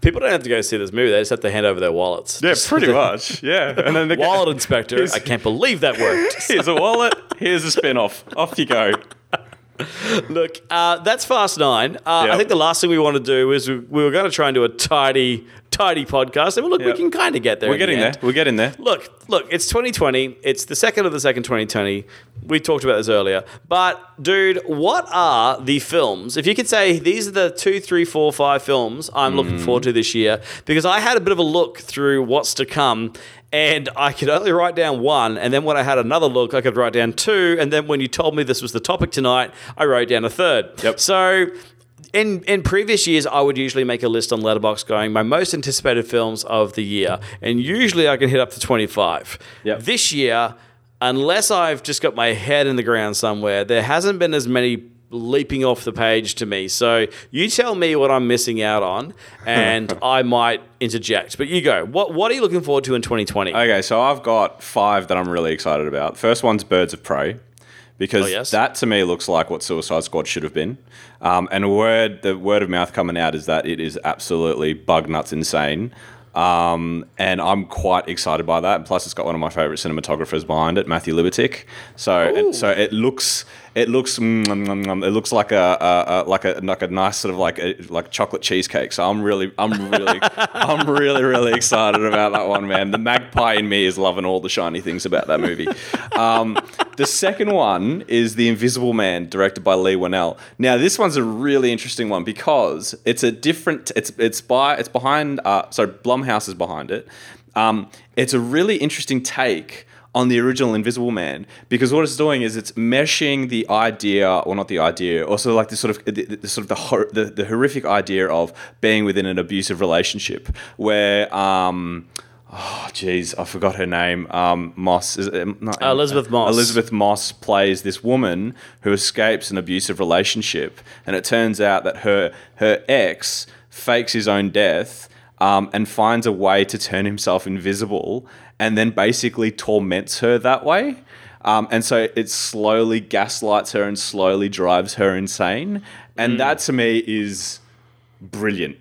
People don't have to go see this movie; they just have to hand over their wallets. Yeah, pretty much. Yeah. And then the Wallet inspector. I can't believe that worked. Here's a wallet. Here's a spin off. Off you go. Look, uh, that's Fast Nine. Uh, I think the last thing we want to do is we, we were going to try and do a tidy, tidy podcast, and look, we can kind of get there. We're in the getting there. We're getting there. Look, look, it's 2020. It's the second of the second 2020. We talked about this earlier. But, dude, what are the films? If you could say these are the two, three, four, five films I'm looking Mm. forward to this year, because I had a bit of a look through what's to come. And I could only write down one, and then when I had another look, I could write down two, and then when you told me this was the topic tonight, I wrote down a third. Yep. So in in previous years, I would usually make a list on Letterboxd going my most anticipated films of the year, and usually I can hit up to twenty five. Yep. This year, unless I've just got my head in the ground somewhere, there hasn't been as many leaping off the page to me. So you tell me what I'm missing out on, and I might interject. But you go. What what are you looking forward to in 2020? Okay, so I've got five that I'm really excited about. First one's Birds of Prey. Because Oh, yes. that to me looks like what Suicide Squad should have been, um, and word the word of mouth coming out is that it is absolutely bug nuts insane, um, and I'm quite excited by that. Plus, it's got one of my favorite cinematographers behind it, Matthew Libatique. So, so it looks it looks mm, mm, mm, mm, it looks like a, a, a like a like a nice sort of like a like chocolate cheesecake. So I'm really I'm really I'm really really excited about that one, man. The magpie in me is loving all the shiny things about that movie. Um, the second one is The Invisible Man, directed by Leigh Whannell. Now this one's a really interesting one because it's a different. It's it's by it's behind. Uh, so Blumhouse is behind it. Um, it's a really interesting take on the original Invisible Man because what it's doing is it's meshing the idea, or not the idea, also like the sort of the, the sort of the, hor- the the horrific idea of being within an abusive relationship where. Um, Oh, jeez, I forgot her name. Um, Moss is it, um, not, Elisabeth Moss. Elisabeth Moss plays this woman who escapes an abusive relationship, and it turns out that her her ex fakes his own death um, and finds a way to turn himself invisible, and then basically torments her that way. Um, and so it slowly gaslights her and slowly drives her insane. And that to me is brilliant.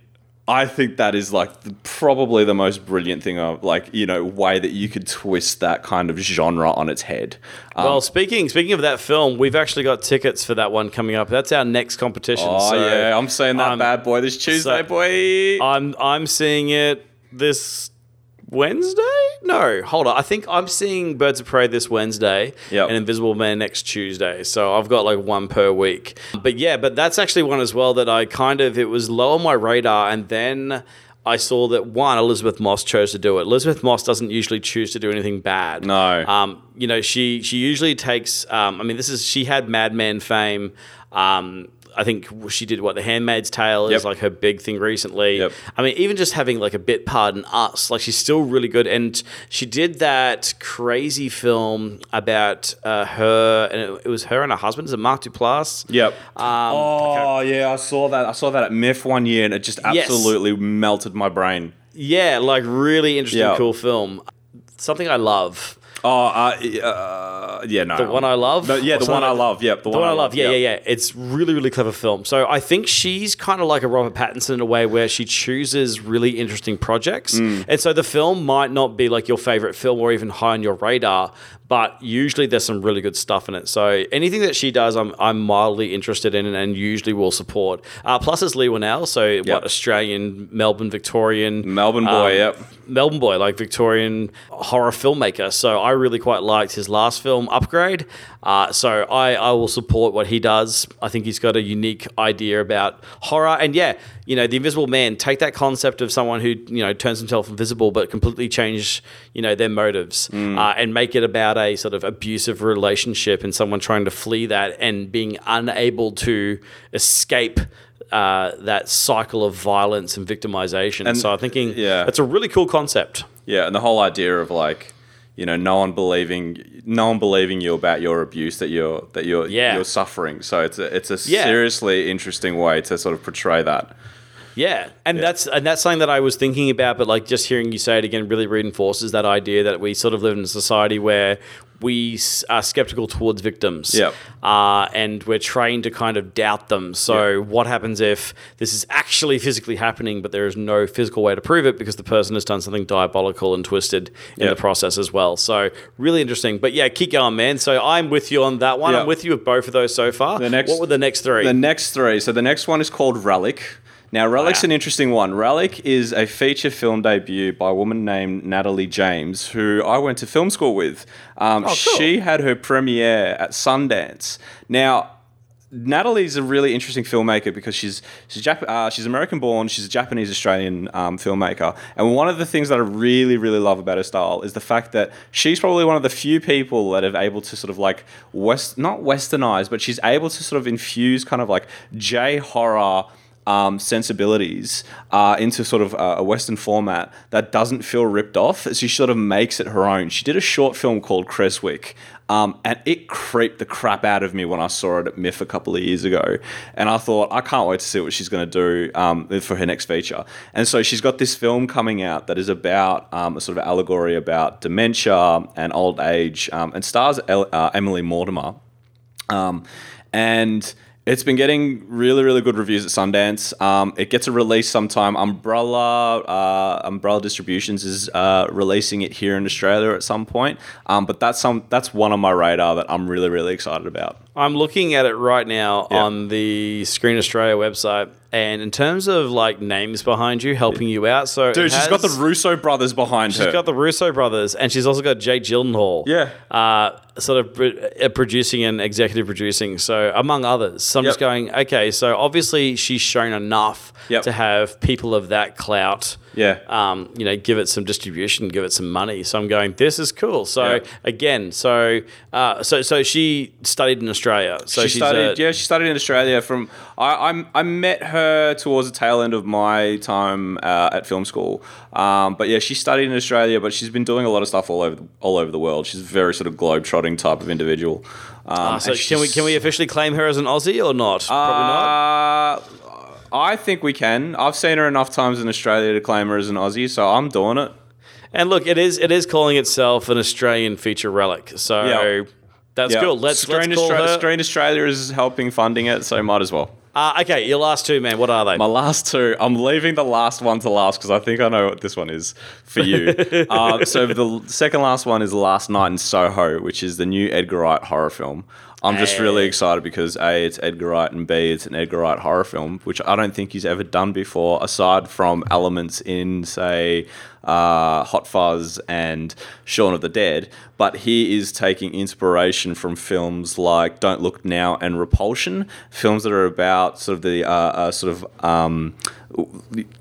I think that is like the, probably the most brilliant thing of like you know way that you could twist that kind of genre on its head. Um, well, speaking speaking of that film, we've actually got tickets for that one coming up. That's our next competition. oh so yeah, I'm seeing that um, bad boy this Tuesday, so- boy. I'm I'm seeing it this Wednesday. No, hold on. I think I'm seeing Birds of Prey this Wednesday Yep. and Invisible Man next Tuesday. So I've got like one per week. But yeah, but that's actually one as well that I kind of it was low on my radar, and then. I saw that one Elisabeth Moss chose to do it. Elisabeth Moss doesn't usually choose to do anything bad. No. Um, you know, she she usually takes. Um, I mean, this is she had Mad Men fame. Um, I think she did what The Handmaid's Tale is Yep. like her big thing recently. Yep. I mean, even just having like a bit part in Us, like she's still really good. And she did that crazy film about uh, her, and it, it was her and her husband. Is it Mark Duplass? Yep. Um, oh yeah, I saw that. I saw that at MIFF one year, and it just Yes. absolutely melted my brain. Yeah, like really interesting, Yeah. cool film. Something I love. Oh, uh, uh, yeah, no. The one I love. No, yeah, the one I love. Yep, The one I love, yeah, yeah, yeah. It's really, really clever film. So I think she's kind of like a Robert Pattinson in a way where she chooses really interesting projects. Mm. And so the film might not be like your favorite film or even high on your radar, but usually there's some really good stuff in it. So anything that she does, I'm, I'm mildly interested in and usually will support. Uh, plus, it's Leigh Whannell, so what Australian, Melbourne, Victorian, Melbourne boy, yep. Melbourne boy, like Victorian horror filmmaker. So I really quite liked his last film, Upgrade. Uh, so I, I will support what he does. I think he's got a unique idea about horror. And yeah, you know, The Invisible Man, take that concept of someone who, you know, turns himself invisible, but completely change, you know, their motives uh, and make it about a sort of abusive relationship and someone trying to flee that and being unable to escape. Uh, that cycle of violence and victimization. And- so I'm thinking, yeah. that's a really cool concept. Yeah, and the whole idea of like, you know, no one believing, no one believing you about your abuse that you're that you're Yeah. you're suffering. So it's a it's a Yeah. seriously interesting way to sort of portray that. Yeah, and that's and that's something that I was thinking about, but like just hearing you say it again really reinforces that idea that we sort of live in a society where we are skeptical towards victims, Yep. uh, and we're trained to kind of doubt them. So, what happens if this is actually physically happening, but there is no physical way to prove it because the person has done something diabolical and twisted in Yep. the process as well? So, really interesting. But yeah, keep going, man. So, I'm with you on that one. Yeah. I'm with you with both of those so far. The next- what were the next three? The next three. So the next one is called Relic. Now, Relic's Wow. an interesting one. Relic is a feature film debut by a woman named Natalie James, who I went to film school with. Um, Oh, cool. She had her premiere at Sundance. Now, Natalie's a really interesting filmmaker because she's she's Jap- uh, she's American born. She's a Japanese Australian um, filmmaker, and one of the things that I really really love about her style is the fact that she's probably one of the few people that have able to sort of like west not westernize, but she's able to sort of infuse kind of like J horror um, sensibilities uh, into sort of a, Western format that doesn't feel ripped off. She sort of makes it her own. She did a short film called Creswick, um, and it creeped the crap out of me when I saw it at MIFF a couple of years ago. And I thought, I can't wait to see what she's going to do um, for her next feature. And so she's got this film coming out that is about um, a sort of allegory about dementia and old age, um, and stars El- uh, Emily Mortimer. Um, and it's been getting really, really good reviews at Sundance. Um, it gets a release sometime. Umbrella, uh, Umbrella Distributions is uh, releasing it here in Australia at some point. Um, but that's some that's one on my radar that I'm really, really excited about. I'm looking at it right now Yeah. on the Screen Australia website, and in terms of like names behind you, helping you out, so Dude, it she's got the Russo brothers behind She's her. She's got the Russo brothers, and she's also got Jake Gyllenhaal. Yeah. uh, sort of pro- uh, producing and executive producing. So among others, so I'm just going, okay. So obviously she's shown enough Yep. to have people of that clout. Yeah. Um, you know, give it some distribution, give it some money. So I'm going, this is cool. So Yeah. again, so uh, so so she studied in Australia. So she studied, a, yeah, she studied in Australia. From I, I'm, I met her towards the tail end of my time uh, at film school. Um, but yeah, she studied in Australia, but she's been doing a lot of stuff all over all over the world. She's a very sort of globe trotting type of individual. Um, Ah, so can we can we officially claim her as an Aussie or not? Probably not. I think we can. I've seen her enough times in Australia to claim her as an Aussie, so I'm doing it. And look, it is it is calling itself an Australian feature relic. So Yeah. that's Yeah. cool. Let's, Screen, let's call Austra- her. Screen Australia is helping funding it, so might as well. Uh, okay, your last two, man. What are they? My last two, I'm leaving the last one to last because I think I know what this one is for you. uh, so the second last one is Last Night in Soho, which is the new Edgar Wright horror film. I'm just really excited because A, it's Edgar Wright, and B, it's an Edgar Wright horror film, which I don't think he's ever done before, aside from elements in, say, uh, Hot Fuzz and Shaun of the Dead. But he is taking inspiration from films like Don't Look Now and Repulsion, films that are about sort of the uh, uh, sort of um,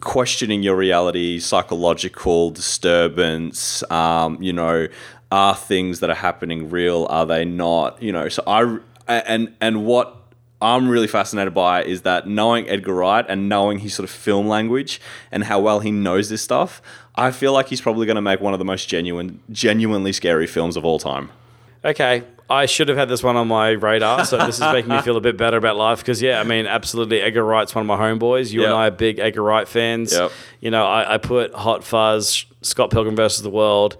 questioning your reality, psychological disturbance, um, you know, are things that are happening real? Are they not? You know, so I and and what I'm really fascinated by is that knowing Edgar Wright and knowing his sort of film language and how well he knows this stuff, I feel like he's probably going to make one of the most genuine, genuinely scary films of all time. Okay, I should have had this one on my radar, so this is making me feel a bit better about life. Because yeah, I mean, absolutely, Edgar Wright's one of my homeboys. You and I are big Edgar Wright fans. Yep. You know, I, I put Hot Fuzz, Scott Pilgrim versus the World.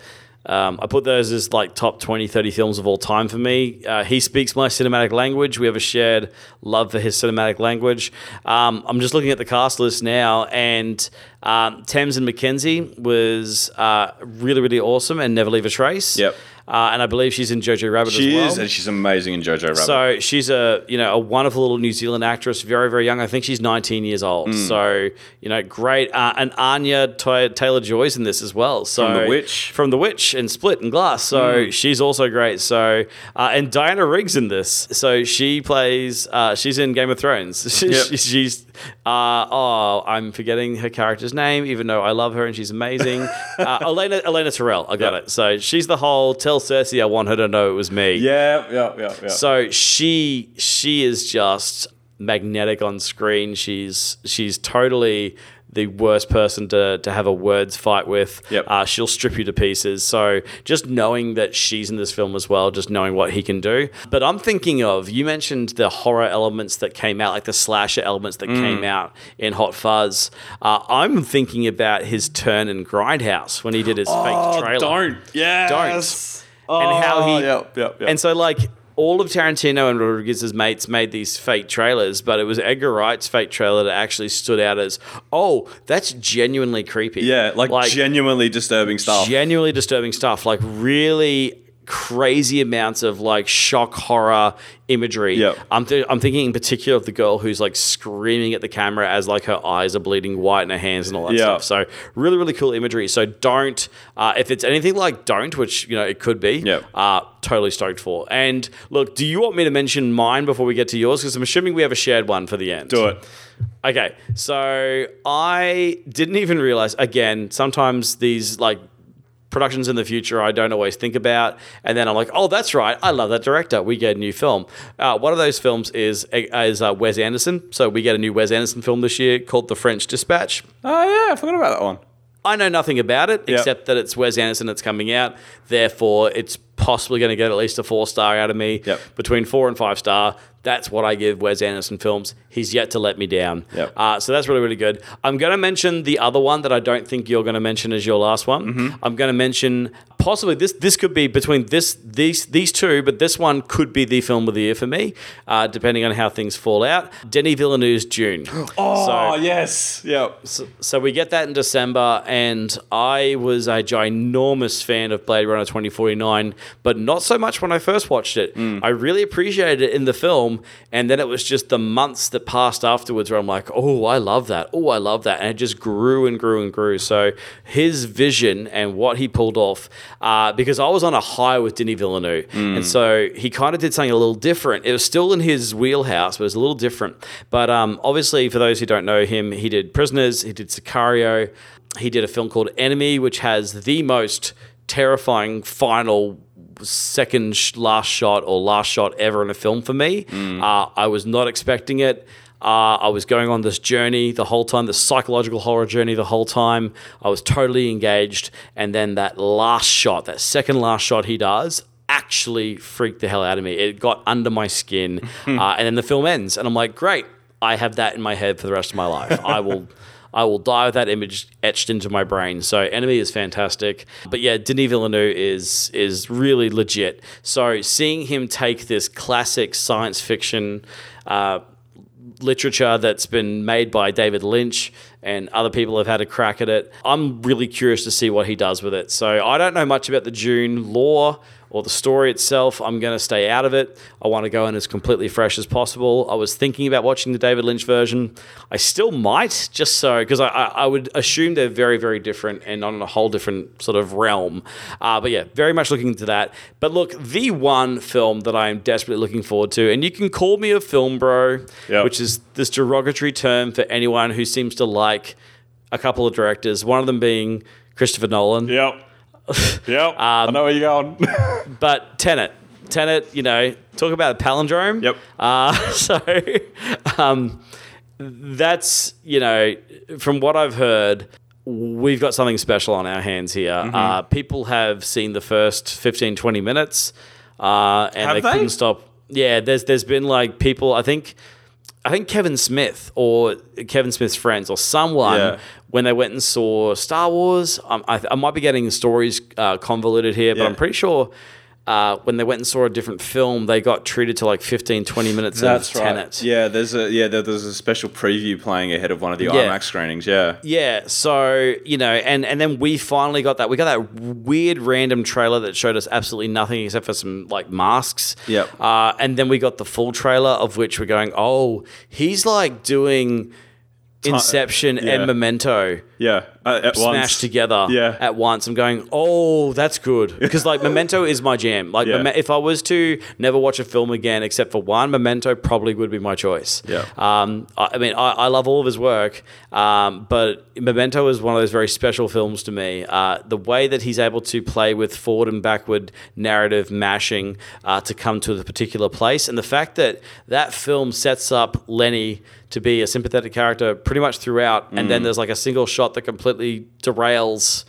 Um, I put those as like top 20, 30 films of all time for me. Uh, he speaks my cinematic language. We have a shared love for his cinematic language. Um, I'm just looking at the cast list now, and um, Tamsin McKenzie was uh, really, really awesome and Never Leave a Trace. Yep. Uh, and I believe she's in Jojo Rabbit She as well. is, and she's amazing in Jojo Rabbit. So she's a you know a wonderful little New Zealand actress, very very young. I think she's 19 years old. Hmm. So you know, great. Uh, and Anya Taylor Joy's in this as well. So From The Witch. From The Witch and Split and Glass. So she's also great. So uh, and Diana Rigg's in this. So she plays. Uh, she's in Game of Thrones. Yep. she's. Uh, oh, I'm forgetting her character's name, even though I love her and she's amazing. uh, Olenna Olenna Tyrell. I got Yep. it. So she's the whole. Tell Cersei I want her to know it was me. yeah, yeah, yeah, yeah. So she she is just magnetic on screen. She's she's totally the worst person to, to have a words fight with. Yep. Uh, she'll strip you to pieces. So just knowing that she's in this film as well, just knowing what he can do. But I'm thinking of, you mentioned the horror elements that came out, like the slasher elements that Mm. came out in Hot Fuzz. Uh, I'm thinking about his turn in Grindhouse when he did his fake trailer. Yeah. Don't. And how he oh, Yep, yep, yep. and so like all of Tarantino and Rodriguez's mates made these fake trailers, but it was Edgar Wright's fake trailer that actually stood out as, oh, that's genuinely creepy. yeah, like, genuinely disturbing stuff. genuinely disturbing stuff. Like really crazy amounts of like shock horror imagery. Yep. I'm, th- I'm thinking in particular of the girl who's like screaming at the camera as like her eyes are bleeding white and her hands and all that Yeah. stuff. So really, really cool imagery. So don't, uh, if it's anything like don't, which you know it could be, Yep. uh, totally stoked for. And look, do you want me to mention mine before we get to yours? Because I'm assuming we have a shared one for the end. Do it. Okay, so I didn't even realize. Again, sometimes these like productions in the future I don't always think about, and then I'm like, oh, that's right, I love that director. We get a new film. Uh, one of those films is is uh, Wes Anderson. So we get a new Wes Anderson film this year called The French Dispatch. Oh yeah, I forgot about that one. I know nothing about it Yep. except that it's Wes Anderson that's coming out. Therefore, it's possibly going to get at least a four star out of me. Yep. Between four and five star. That's what I give Wes Anderson films. He's yet to let me down. Yep. Uh, so that's really, really good. I'm going to mention the other one that I don't think you're going to mention as your last one. Mm-hmm. I'm going to mention possibly this. This could be between this these these two, but this one could be the film of the year for me, uh, depending on how things fall out. Denis Villeneuve's Dune. Oh yes. Yep. So we get that in December, and I was a ginormous fan of Blade Runner 2049, but not so much when I first watched it. I really appreciated it in the film, and then it was just the months that passed afterwards where I'm like, oh, I love that. Oh, I love that. And it just grew and grew and grew. So his vision and what he pulled off, uh, because I was on a high with Denis Villeneuve, and so he kind of did something a little different. It was still in his wheelhouse, but it was a little different. But um, obviously, for those who don't know him, he did Prisoners, he did Sicario, he did a film called Enemy, which has the most terrifying final second sh- last shot or last shot ever in a film for me. Uh, I was not expecting it. Uh, I was going on this journey the whole time, the psychological horror journey the whole time. I was totally engaged. And then that last shot, that second last shot he does, actually freaked the hell out of me. It got under my skin. uh, and then the film ends. And I'm like, great, I have that in my head for the rest of my life. I will. I will die with that image etched into my brain. So Enemy is fantastic. But yeah, Denis Villeneuve is is really legit. So seeing him take this classic science fiction uh, literature that's been made by David Lynch and other people have had a crack at it. I'm really curious to see what he does with it. So I don't know much about the Dune lore or the story itself. I'm going to stay out of it. I want to go in as completely fresh as possible. I was thinking about watching the David Lynch version. I still might, just so, because I, I, would assume they're very, very different and on a whole different sort of realm. Uh, but yeah, very much looking into that. But look, the one film that I am desperately looking forward to, and you can call me a film bro, Yep. which is this derogatory term for anyone who seems to like a couple of directors, one of them being Christopher Nolan. Yep. Yep. Um, I know where you're going. But Tenet, Tenet, you know, talk about a palindrome. Yep. Uh, so um, that's, you know, from what I've heard, we've got something special on our hands here. Mm-hmm. Uh, people have seen the first 15, 20 minutes uh, and they, they? couldn't stop. Yeah, there's there's been like people, I think. I think Kevin Smith or Kevin Smith's friends or someone Yeah. when they went and saw Star Wars. Um, I, I might be getting stories uh, convoluted here, but Yeah. I'm pretty sure uh, when they went and saw a different film, they got treated to like 15, 20 minutes of Tenet. Yeah, there's a yeah, there, there's a special preview playing ahead of one of the Yeah. IMAX screenings. Yeah. Yeah, so you know, and and then we finally got that. We got that weird random trailer that showed us absolutely nothing except for some like masks. Yep. Uh, and then we got the full trailer of which we're going, oh, he's like doing Inception yeah. and Memento Yeah, uh, at smashed once. together Yeah. at once. I'm going, oh, that's good because like Memento is my jam. Like Yeah. If I was to never watch a film again except for one, Memento probably would be my choice. Yeah. Um, I, I mean, I, I love all of his work, um, but Memento is one of those very special films to me. Uh, the way that he's able to play with forward and backward narrative mashing uh, to come to the particular place, and the fact that that film sets up Lenny to be a sympathetic character pretty much throughout, and Mm. then there's like a single shot that completely derails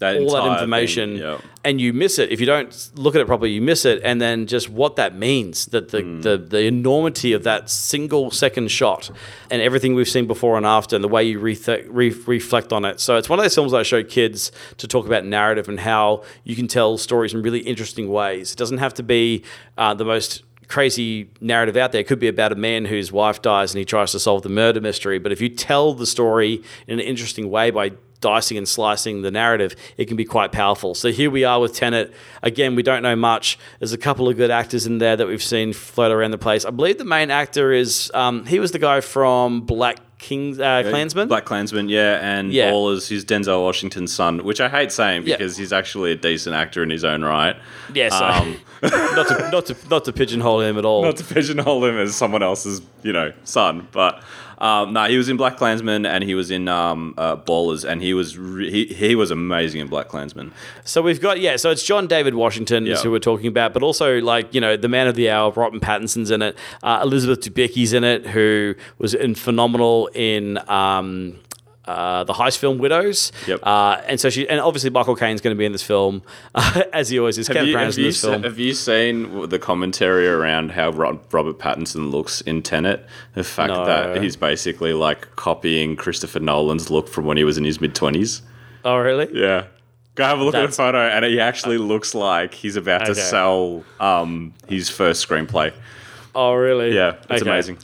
that all that information thing, yeah. and you miss it if you don't look at it properly you miss it and then just what that means that the, Mm. the, the enormity of that single second shot and everything we've seen before and after and the way you re- re- reflect on it so it's one of those films I show kids to talk about narrative and how you can tell stories in really interesting ways it doesn't have to be uh, the most crazy narrative out there it could be about a man whose wife dies and he tries to solve the murder mystery but if you tell the story in an interesting way by dicing and slicing the narrative, it can be quite powerful. So here we are with Tenet. Again, we don't know much. There's a couple of good actors in there that we've seen float around the place. I believe the main actor is um, he was the guy from Black King uh, Klansman. Black Klansman, yeah, and Yeah. is his Denzel Washington's son, which I hate saying Yeah. because he's actually a decent actor in his own right. yeah, so Um, not to not to not to pigeonhole him at all. not to pigeonhole him as someone else's, you know, son, but um, no, he was in Black Klansman and he was in um, uh, Ballers, and he was re- he, he was amazing in Black Klansman. So we've got yeah, so it's John David Washington Yeah. who we're talking about, but also like you know the man of the hour, Robert Pattinson's in it, uh, Elizabeth Debicki's in it, who was in phenomenal in. Um, uh, the heist film Widows, Yep. uh, and so she and obviously Michael Caine's going to be in this film, as he always is. Have Kenneth you, have, in you this se- film. have you seen the commentary around how Robert Pattinson looks in Tenet? The fact No. that he's basically like copying Christopher Nolan's look from when he was in his mid twenties. oh, really? Yeah. Go have a look That's- at the photo, and he actually looks like he's about to sell um, his first screenplay. Oh, really? Yeah, it's Okay. amazing.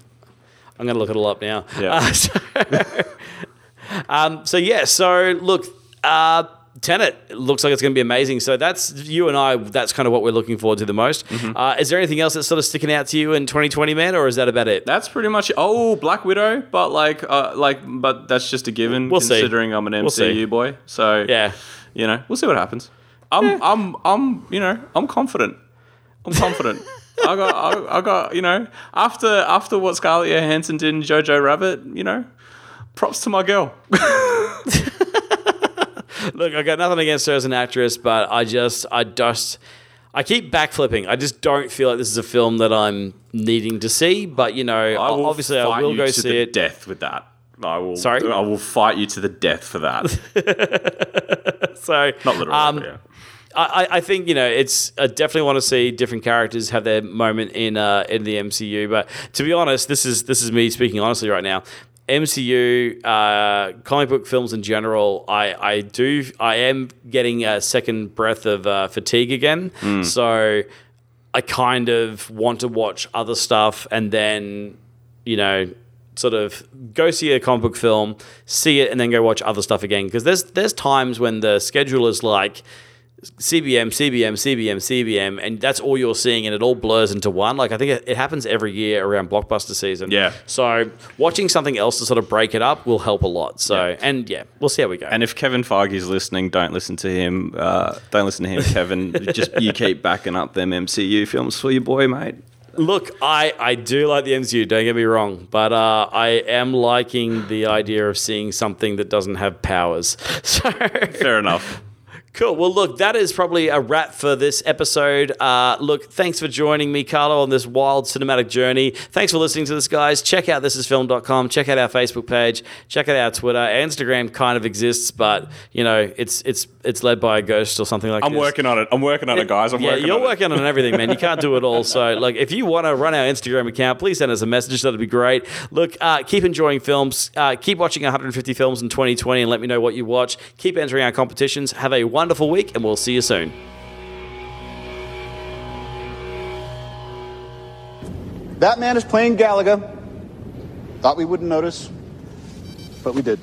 I'm going to look it all up now. Yeah. Uh, so, um, so yeah, so look, uh, Tenet looks like it's going to be amazing. So that's you and I. That's kind of what we're looking forward to the most. Mm-hmm. Uh, is there anything else that's sort of sticking out to you in 2020, man, or is that about it? That's pretty much oh Black Widow, but like uh, like but that's just a given We'll see. considering I'm an We'll. MCU boy. So Yeah. you know we'll see what happens. I'm I'm I'm you know I'm confident. I'm confident. I got I, I got you know after after what Scarlett Johansson did in Jojo Rabbit, you know, props to my girl. Look, I got nothing against her as an actress, but I just, I just, I keep backflipping. I just don't feel like this is a film that I'm needing to see. But you know, I will obviously, I fight will you go to see the it. Death with that. I will. Sorry? I will fight you to the death for that. So Not literally. um, yeah. I, I- I think you know it's I definitely want to see different characters have their moment in uh, in the MCU. But to be honest, this is this is me speaking honestly right now. MCU uh, comic book films in general, I, I do I am getting a second breath of uh, fatigue again. So I kind of want to watch other stuff and then you know sort of go see a comic book film, see it, and then go watch other stuff again. Because there's there's times when the schedule is like CBM, CBM, CBM, CBM, and that's all you're seeing, and it all blurs into one. Like I think it, it happens every year around blockbuster season. Yeah. So watching something else to sort of break it up will help a lot. So Yeah. and yeah, we'll see how we go. And if Kevin Feige's listening, don't listen to him. Uh, don't listen to him, Kevin. Just you keep backing up them MCU films for your boy, mate. Look, I, I do like the MCU, don't get me wrong, but uh, I am liking the idea of seeing something that doesn't have powers. So Fair enough. Cool. Well, look, that is probably a wrap for this episode. Uh, look, thanks for joining me, Carlo, on this wild cinematic journey. Thanks for listening to this, guys. Check out thisisfilm.com. Check out our Facebook page. Check out our Twitter. Instagram kind of exists, but you know, it's it's it's led by a ghost or something like that. I'm this. working on it. I'm working on it, guys. I'm yeah, working you're on it. working on everything, man. You can't do it all. So, like, if you want to run our Instagram account, please send us a message. That'd be great. Look, uh, keep enjoying films. Uh, keep watching 150 films in 2020 and let me know what you watch. Keep entering our competitions. Have a wonderful week, and we'll see you soon. That man is playing Galaga. Thought we wouldn't notice, but we did.